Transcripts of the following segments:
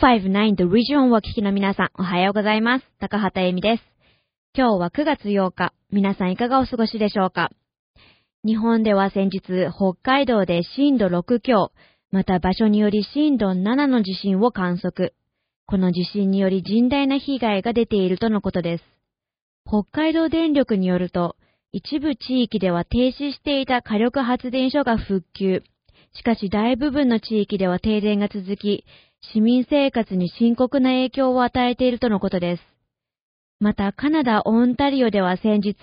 959 The Region を聞きの皆さん、おはようございます。高畑恵美です。今日は9月8日、皆さんいかがお過ごしでしょうか日本では先日、北海道で震度6強、また場所により震度7の地震を観測。この地震により甚大な被害が出ているとのことです。北海道電力によると、一部地域では停止していた火力発電所が復旧。しかし大部分の地域では停電が続き、市民生活に深刻な影響を与えているとのことです。また、カナダ・オンタリオでは先日、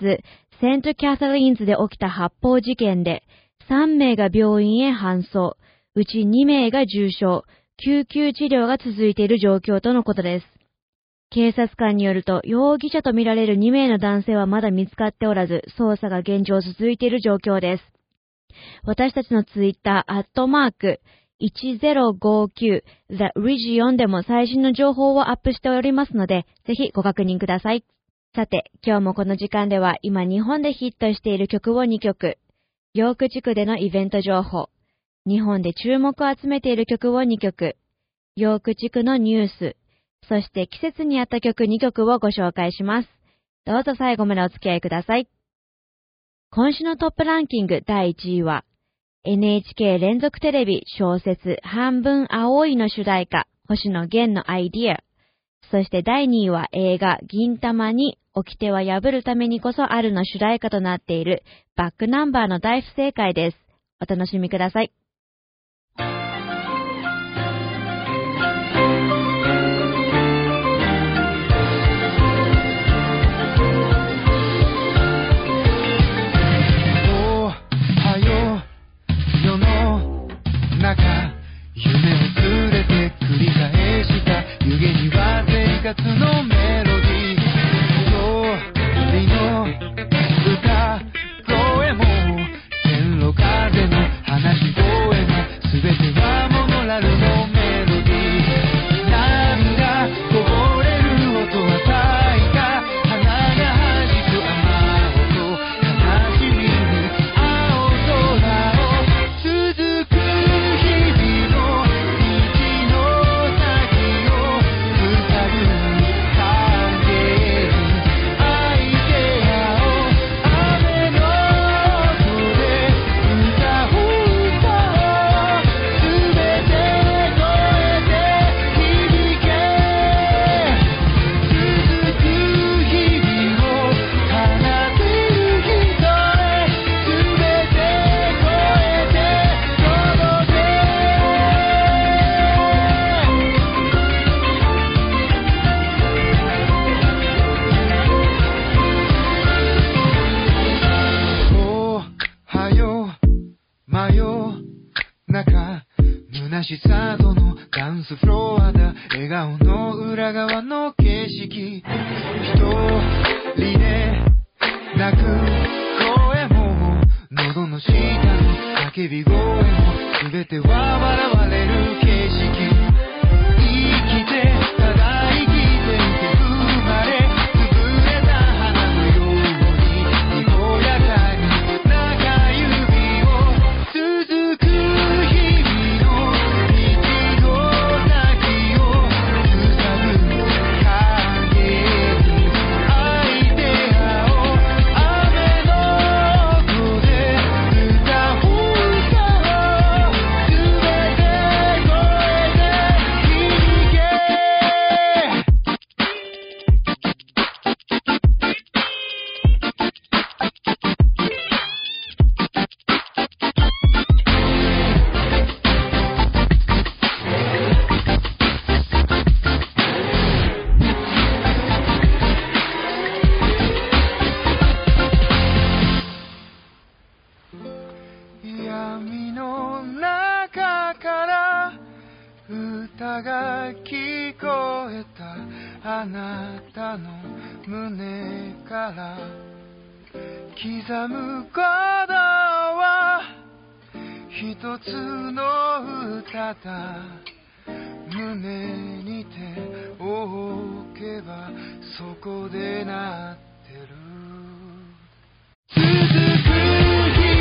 セントキャサリンズで起きた発砲事件で、3名が病院へ搬送、うち2名が重傷、救急治療が続いている状況とのことです。警察官によると、容疑者とみられる2名の男性はまだ見つかっておらず、捜査が現状続いている状況です。私たちのツイッター、アットマーク、1059 The Region でも最新の情報をアップしておりますので、ぜひご確認ください。さて、今日もこの時間では今日本でヒットしている曲を2曲、ヨーク地区でのイベント情報、日本で注目を集めている曲を2曲、ヨーク地区のニュース、そして季節に合った曲2曲をご紹介します。どうぞ最後までお付き合いください。今週のトップランキング第1位は、NHK 連続テレビ小説半分青いの主題歌、星野源のアイディア。そして第2位は映画銀玉に掟は破るためにこそあるの主題歌となっているバックナンバーの大不正解です。お楽しみください。湯気には生活の目刻むことは一つの歌だ。胸にておけばそこでなってる。続く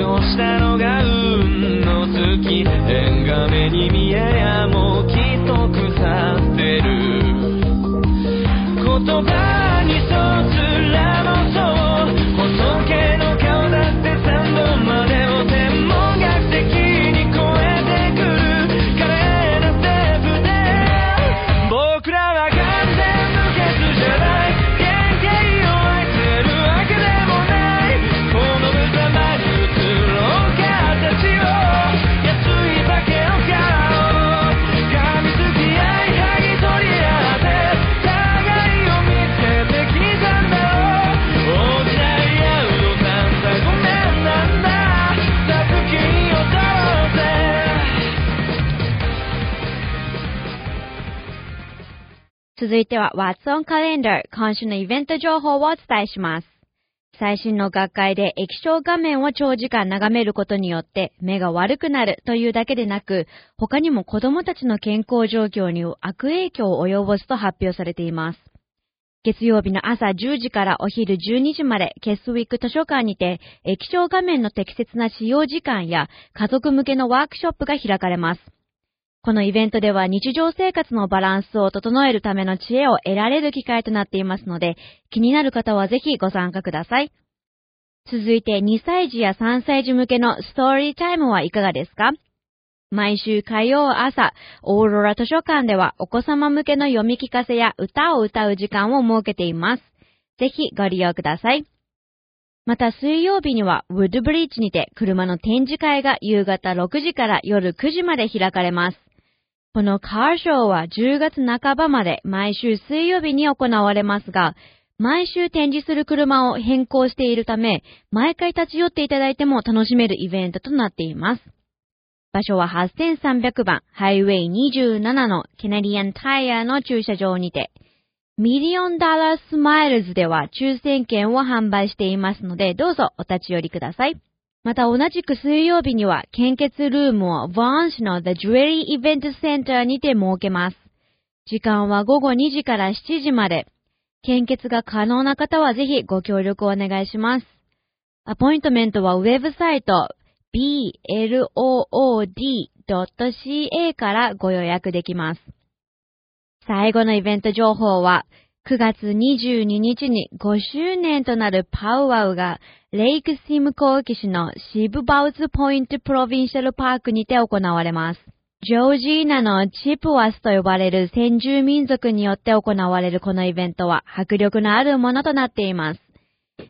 ょうしたのが運の月縁が目に見えや続いては What's on Calendar 今週のイベント情報をお伝えします。最新の学会で液晶画面を長時間眺めることによって目が悪くなるというだけでなく、他にも子供たちの健康状況に悪影響を及ぼすと発表されています。月曜日の朝10時からお昼12時までケスウィック図書館にて液晶画面の適切な使用時間や家族向けのワークショップが開かれます。このイベントでは日常生活のバランスを整えるための知恵を得られる機会となっていますので、気になる方はぜひご参加ください。続いて2歳児や3歳児向けのストーリータイムはいかがですか？毎週火曜朝、オーロラ図書館ではお子様向けの読み聞かせや歌を歌う時間を設けています。ぜひご利用ください。また水曜日にはウッドブリッジにて車の展示会が夕方6時から夜9時まで開かれます。このカーショーは10月半ばまで毎週水曜日に行われますが、毎週展示する車を変更しているため、毎回立ち寄っていただいても楽しめるイベントとなっています。場所は8300番ハイウェイ27の Canadian Tire の駐車場にて、 Million Dollar Smiles では抽選券を販売していますので、どうぞお立ち寄りください。また同じく水曜日には献血ルームをヴォーン市の The Jewelry Event Center にて設けます。時間は午後2時から7時まで。献血が可能な方はぜひご協力をお願いします。アポイントメントはウェブサイト blood.ca からご予約できます。最後のイベント情報は9月22日に5周年となるパウワウがレイクシムコーキ市のシブバウズポイントプロビンシャルパークにて行われます。ジョージーナのチップワスと呼ばれる先住民族によって行われるこのイベントは迫力のあるものとなっています。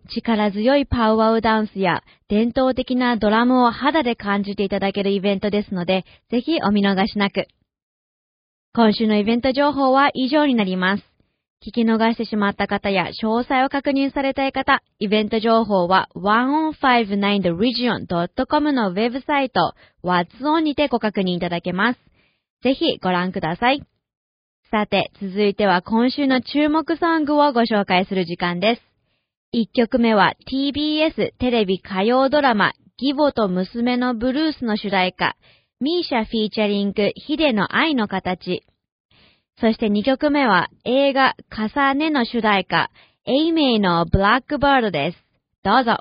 力強いパウワウダンスや伝統的なドラムを肌で感じていただけるイベントですので、ぜひお見逃しなく。今週のイベント情報は以上になります。聞き逃してしまった方や詳細を確認されたい方、イベント情報は 1on59theregion.com のウェブサイト What's On にてご確認いただけます。ぜひご覧ください。さて、続いては今週の注目ソングをご紹介する時間です。1曲目は TBS テレビ歌謡ドラマ義母と娘のブルースの主題歌、ミーシャフィーチャリングヒデの愛の形。そして2曲目は映画重ねの主題歌、エイメイのブラックバードです。どうぞ。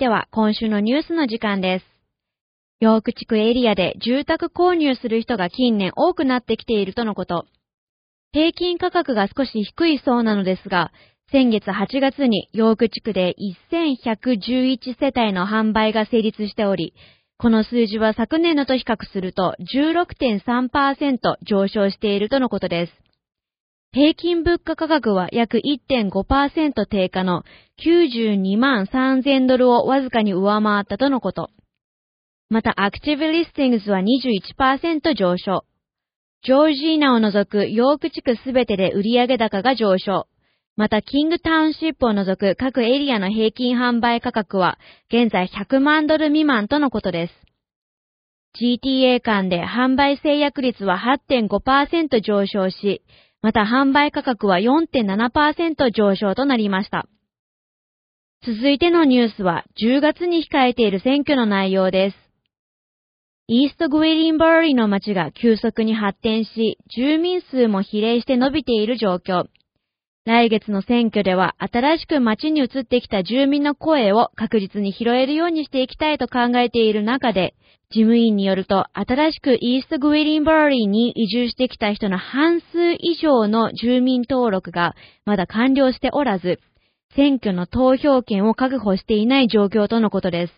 ては今週のニュースの時間です。ヨーク地区エリアで住宅購入する人が近年多くなってきているとのこと。平均価格が少し低いそうなのですが、先月8月にヨーク地区で1111世帯の販売が成立しており、この数字は昨年のと比較すると16.3%上昇しているとのことです。平均物価価格は約1.5%低下の92万3000ドルをわずかに上回ったとのこと。また、アクティブリスティングスは21%上昇。ジョージーナを除くヨーク地区すべてで売上高が上昇。また、キングタウンシップを除く各エリアの平均販売価格は現在100万ドル未満とのことです。GTA 間で販売制約率は8.5%上昇し、また販売価格は4.7%上昇となりました。続いてのニュースは10月に控えている選挙の内容です。イーストグウィリンバーリーの街が急速に発展し、住民数も比例して伸びている状況。来月の選挙では新しく街に移ってきた住民の声を確実に拾えるようにしていきたいと考えている中で、事務員によると新しくイーストグウェリンバーリーに移住してきた人の半数以上の住民登録がまだ完了しておらず、選挙の投票権を確保していない状況とのことです。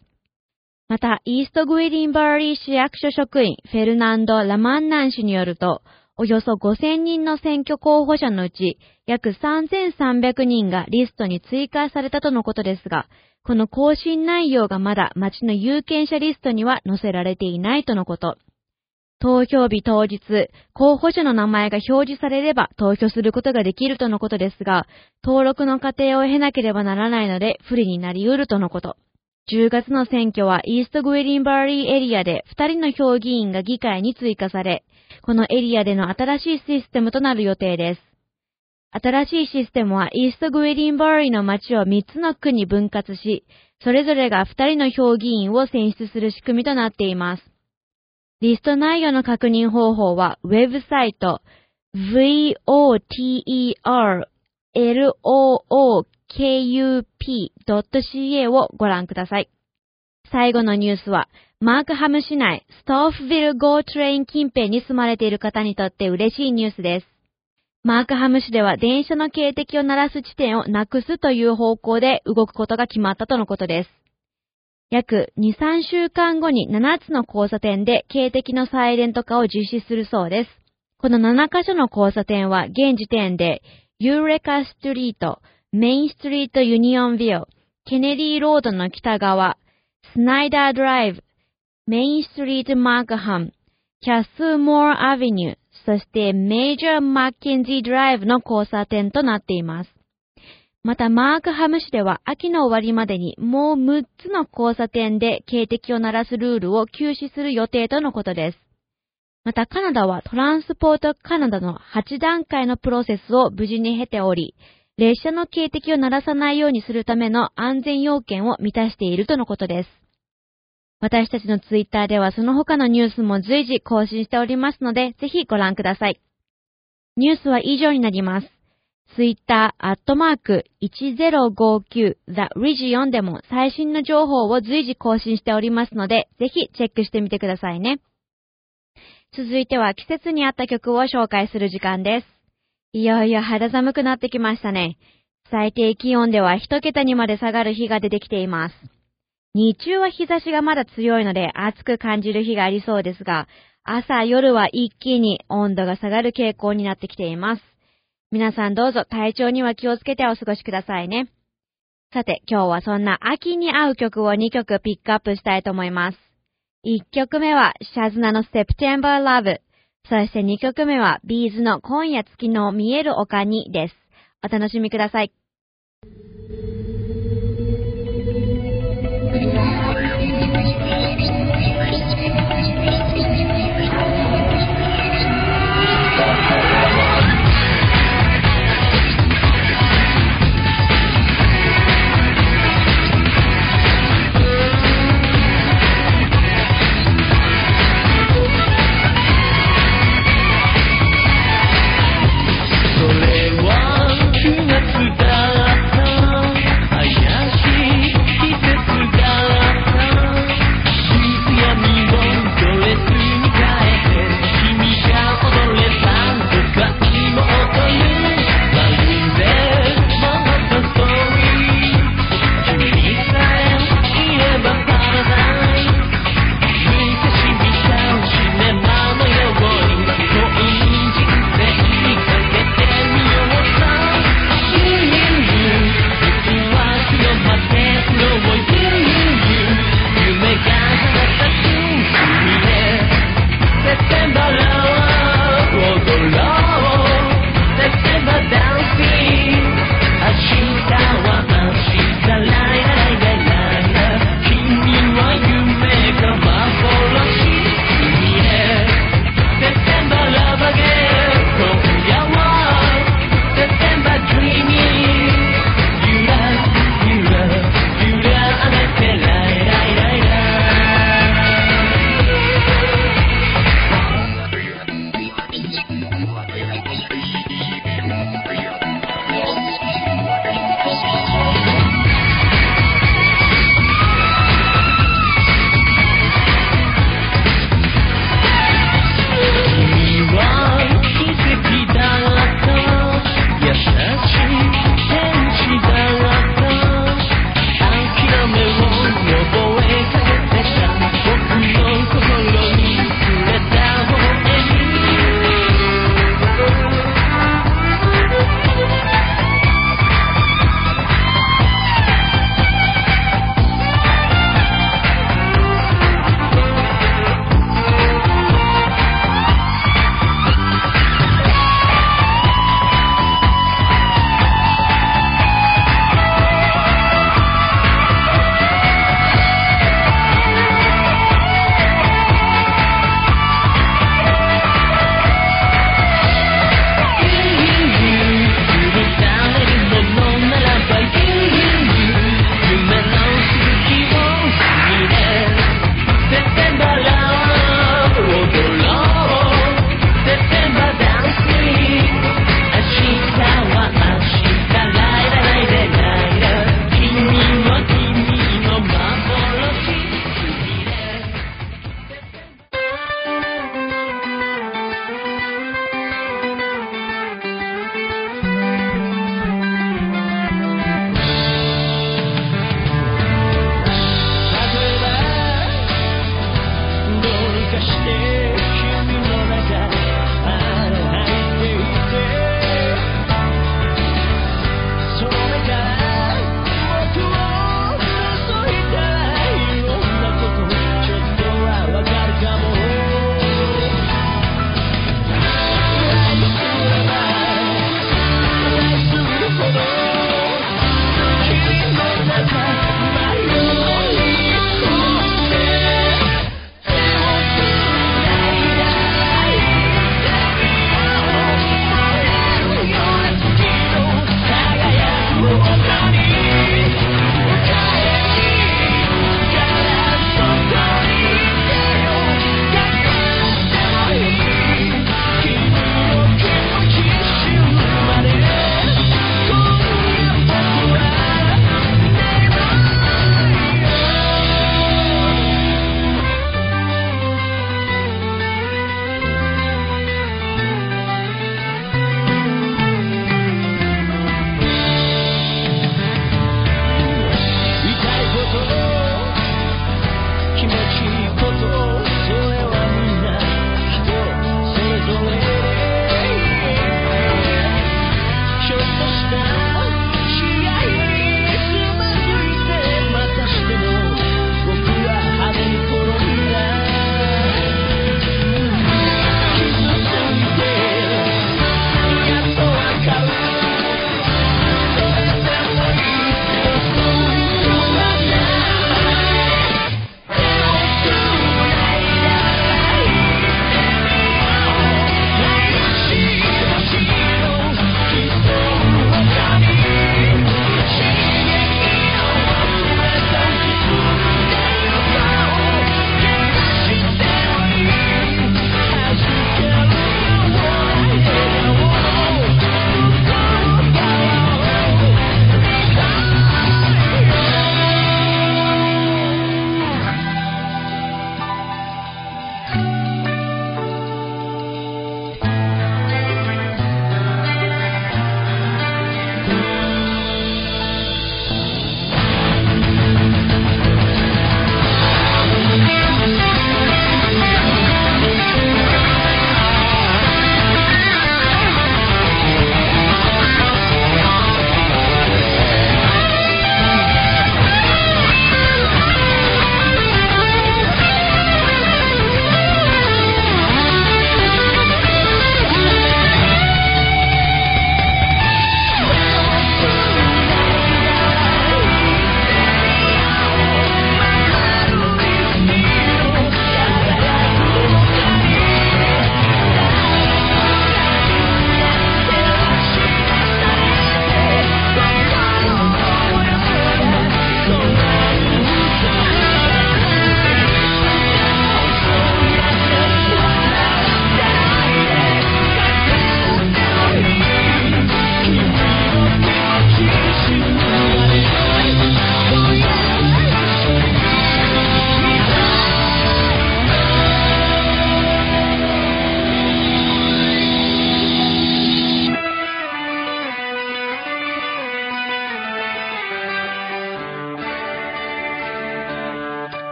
また、イーストグウェリンバーリー市役所職員フェルナンド・ラマンナン氏によると、およそ5000人の選挙候補者のうち、約3300人がリストに追加されたとのことですが、この更新内容がまだ町の有権者リストには載せられていないとのこと。投票日当日、候補者の名前が表示されれば投票することができるとのことですが、登録の過程を経なければならないので不利になり得るとのこと。10月の選挙はイーストグウェリンバーリーエリアで2人の評議員が議会に追加され、このエリアでの新しいシステムとなる予定です。新しいシステムはイーストグウェリンバーリーの街を3つの区に分割し、それぞれが2人の評議員を選出する仕組みとなっています。リスト内容の確認方法は、ウェブサイト、voterlookup.ca をご覧ください。最後のニュースは、マークハム市内、ストーフビル・ゴー・トレイン近辺に住まれている方にとって嬉しいニュースです。マークハム市では電車の警笛を鳴らす地点をなくすという方向で動くことが決まったとのことです。約2、3週間後に7つの交差点で警笛のサイレント化を実施するそうです。この7カ所の交差点は現時点で、ユーレカストリート、メインストリートユニオンビル、ケネディロードの北側、スナイダードライブ、メインストリートマークハム、キャスモアアビニュー、そしてメイジャーマッケンジードライブの交差点となっています。また、マークハム市では秋の終わりまでにもう6つの交差点で警笛を鳴らすルールを休止する予定とのことです。また、カナダはトランスポートカナダの8段階のプロセスを無事に経ており、列車の警笛を鳴らさないようにするための安全要件を満たしているとのことです。私たちのツイッターではその他のニュースも随時更新しておりますので、ぜひご覧ください。ニュースは以上になります。ツイッター、アットマーク、1059 The Region でも最新の情報を随時更新しておりますので、ぜひチェックしてみてくださいね。続いては季節に合った曲を紹介する時間です。いよいよ肌寒くなってきましたね。最低気温では一桁にまで下がる日が出てきています。日中は日差しがまだ強いので暑く感じる日がありそうですが、朝夜は一気に温度が下がる傾向になってきています。皆さんどうぞ体調には気をつけてお過ごしくださいね。さて、今日はそんな秋に合う曲を2曲ピックアップしたいと思います。1曲目はシャズナの September Love。そして2曲目はビーズの今夜月の見える丘にです。お楽しみください。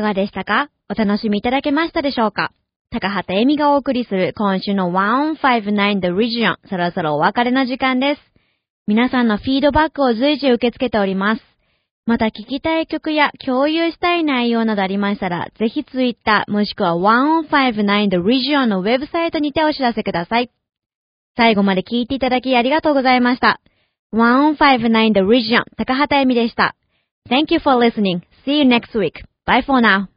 かがでしたか？お楽しみいただけましたでしょうか？高畑恵美がお送りする今週の159 The Region そろそろお別れの時間です。皆さんのフィードバックを随時受け付けております。また聞きたい曲や共有したい内容などありましたら、ぜひツイッターもしくは159 The Region のウェブサイトにてお知らせください。最後まで聞いていただきありがとうございました。159 The Region 高畑恵美でした。Thank you for listening. See you next week. Iphone now